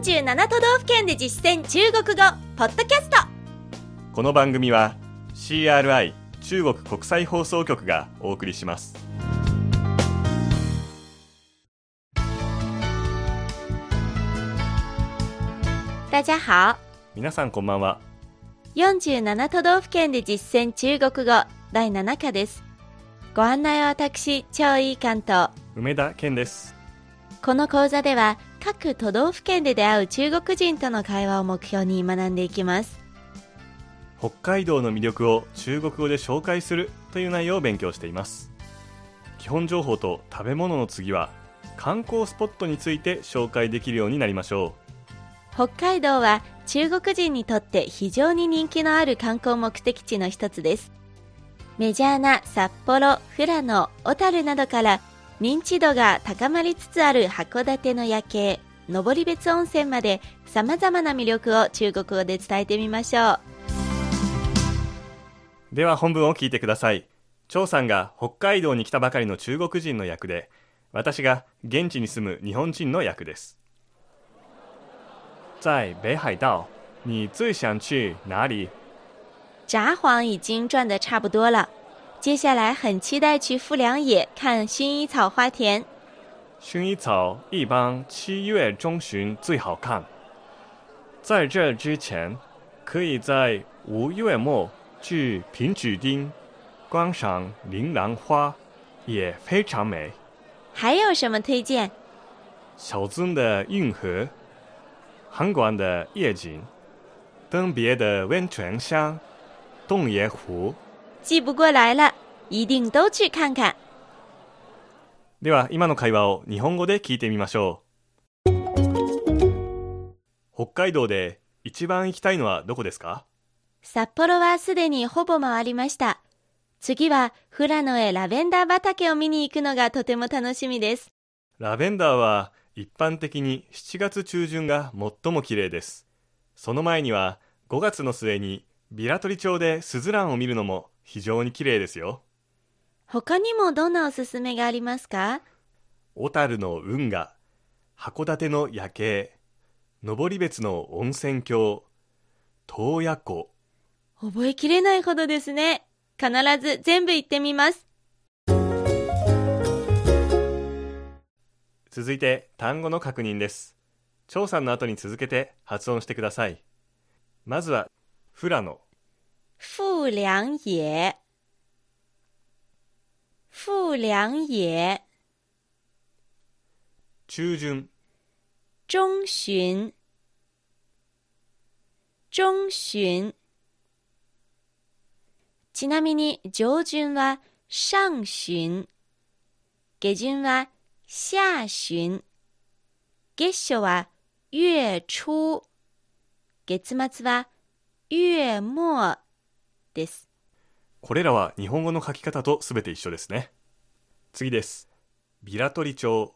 47都道府県で実践中国語ポッドキャスト。この番組は CRI 中国国際放送局がお送りします。大家好。皆さんこんばんは。47都道府県で実践中国語第7課です。ご案内は私超いい関東梅田健です。この講座では各都道府県で出会う中国人との会話を目標に学んでいきます。北海道の魅力を中国語で紹介するという内容を勉強しています。基本情報と食べ物の次は観光スポットについて紹介できるようになりましょ北海道は中国人にとって非常に人気のある観光目的地の一つです。メジャーな札幌、富良野、小樽などから認知度が高まりつつある函館の夜景、登別温泉まで様々な魅力を中国語で伝えてみましょう。うでは本文を聞いてください。張さんが北海道に来たばかりの中国人の役で私が現地に住む日本人の役です。在北海道你最想去哪里？札幌已经转得差不多了，接下来很期待去富良野看薰衣草花田。薰衣草一般七月中旬最好看。在这之前，可以在五月末去平举町观赏铃兰花，也非常美。还有什么推荐？小樽的运河，函馆的夜景，登别的温泉乡，洞爷湖。记不过来了，一定都去看看。では今の会話を日本語で聞いてみましょう北海道で一番行きたいのはどこですか？札幌はすでにほぼ回りました。次は富良野へラベンダー畑を見に行くのがとても楽しみです。ラベンダーは一般的に7月中旬が最も綺麗ですその前には5月の末にビラトリ町でスズランを見るのも非常に綺麗ですよ他にもどんなおすすめがありますか？小樽の運河函館の夜景登別の温泉郷洞爺湖。覚えきれないほどですね。必ず全部行ってみます。続いて単語の確認です。張さんの後に続けて発音してください。まずは富良野。富良野，富良野，中旬中旬，中旬。ちなみに上旬は上旬、下旬は下旬、月初は月初、月末は月末です。これらは日本語の書き方とすべて一緒ですね。次です。ビラトリ町、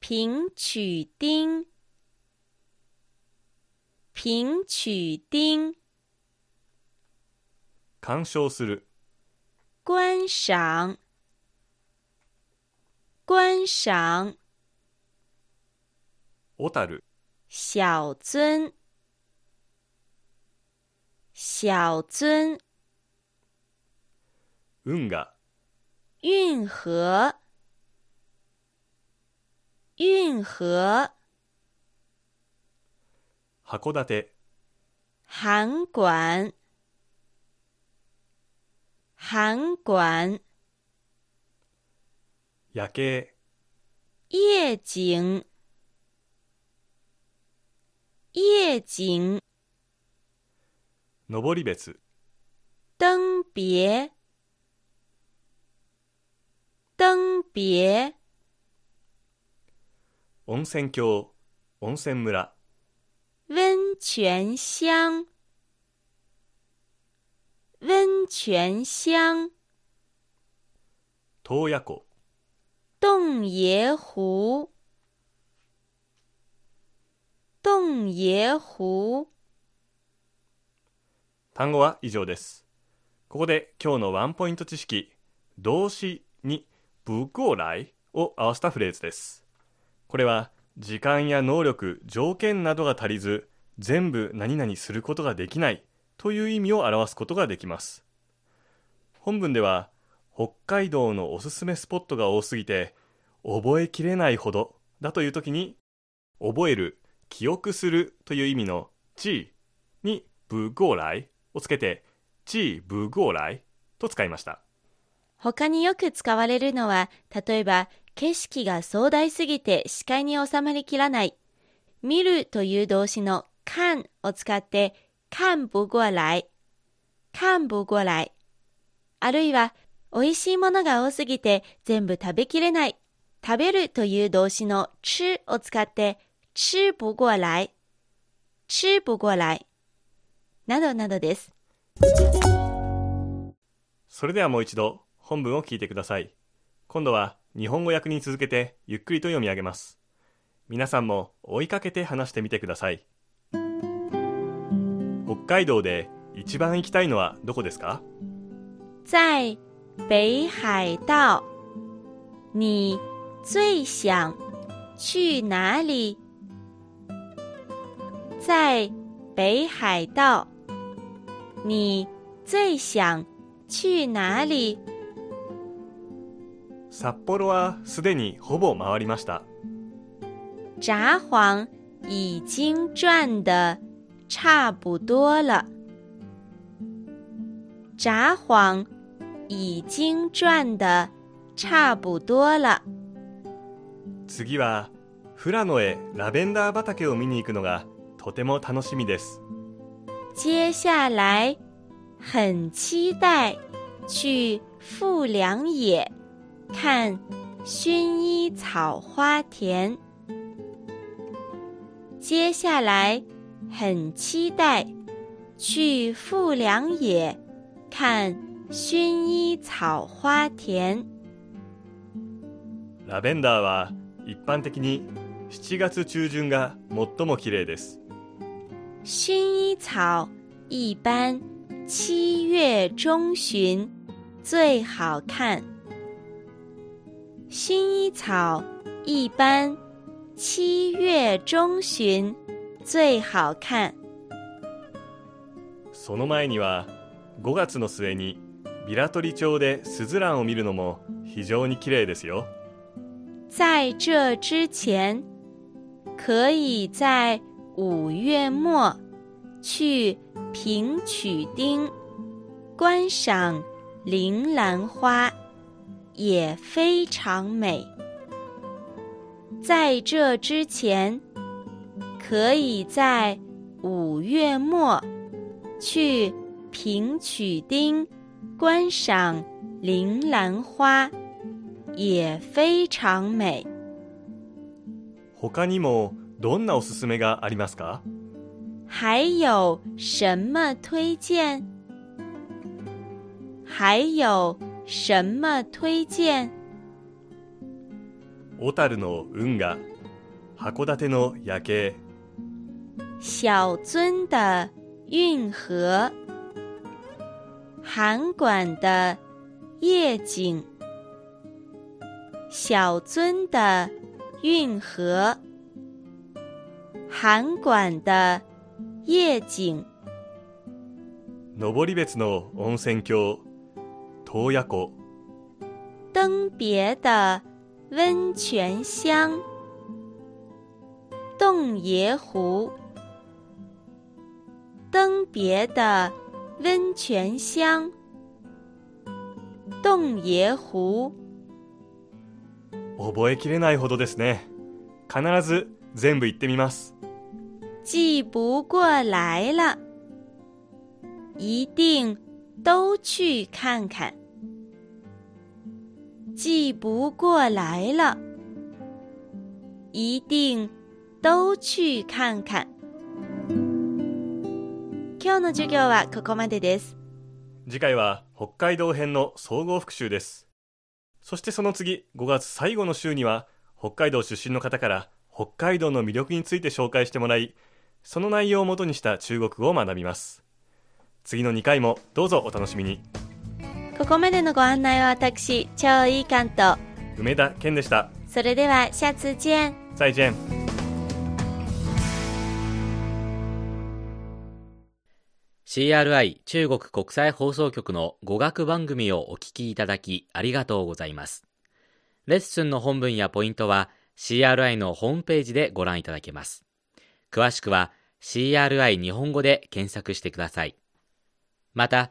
平曲町，平曲町。鑑賞する、观赏，观赏，小樽、小樽，小樽，運河、运河，运河，函館、函馆，函馆，夜景、夜景，夜景，登別、登别，登别，温泉郷、温泉村、温泉乡，温泉乡，洞爺湖、洞爷湖，洞爷湖。単語は以上です。ここで今日のワンポイント知識、動詞に不過来を合わせたフレーズです。これは時間や能力、条件などが足りず、全部何々することができないという意味を表すことができます。本文では、北海道のおすすめスポットが多すぎて、覚えきれないほどだという時に、覚える、記憶するという意味の G に不合来をつけて G 不合来と使いました。他によく使われるのは、例えば景色が壮大すぎて視界に収まりきらない。見るという動詞の看を使って看不过来。看不过来。あるいは美味しいものが多すぎて全部食べきれない。食べるという動詞の吃を使って吃不过来。吃不过来。などなどです。それではもう一度本文を聞いてください。今度は日本語訳に続けてゆっくりと読み上げます。皆さんも追いかけて話してみてください。北海道で一番行きたいのはどこですか？在北海道。你最想去哪里？在北海道。你最想去哪里？札幌はすでにほぼ回りました。札幌已经转的差不多了。札幌已经转的差不多了。次は富良野へラベンダー畑を見に行くのがとても楽しみです。接下来很期待去富良野。看薰衣草花田。接下来很期待去富良野看薰衣草花田。ラベンダーは一般的に7月中旬が最も綺麗です。薰衣草一般七月中旬最好看。薰衣草一般七月中旬最好看。その前には5月の末にビラトリ町でスズランを見るのも非常に綺麗ですよ。在这之前，可以在五月末去平曲町观赏铃兰花。也非常美。在这之前，可以在五月末去平曲町观赏铃兰花，也非常美。他にもどんなおすすめがありますか？还有什么推荐？还有。 什么推荐？小樽の運河、函館の夜景。小樽的运河，函馆的夜景。小樽的运河，函馆的夜景。登別の温泉郷。洞爺湖，登别的温泉乡，洞爷湖，登别的温泉乡，洞爷湖。覚えきれないほどですね。必ず全部言ってみます。记不过来了，一定都去看看。记不过来了，一定都去看看。今日の授業はここまでです。次回は北海道編の総合復習です。そしてその次、5月最後の週には、北海道出身の方から北海道の魅力について紹介してもらい、その内容をもとにした中国語を学びます。次の2回もどうぞお楽しみに。ここまでのご案内は私、超いい関東。梅田健でした。それでは、シャツチェン。再见。CRI 中国国際放送局の語学番組をお聞きいただきありがとうございます。レッスンの本文やポイントは CRI のホームページでご覧いただけます。詳しくは CRI 日本語で検索してください。また、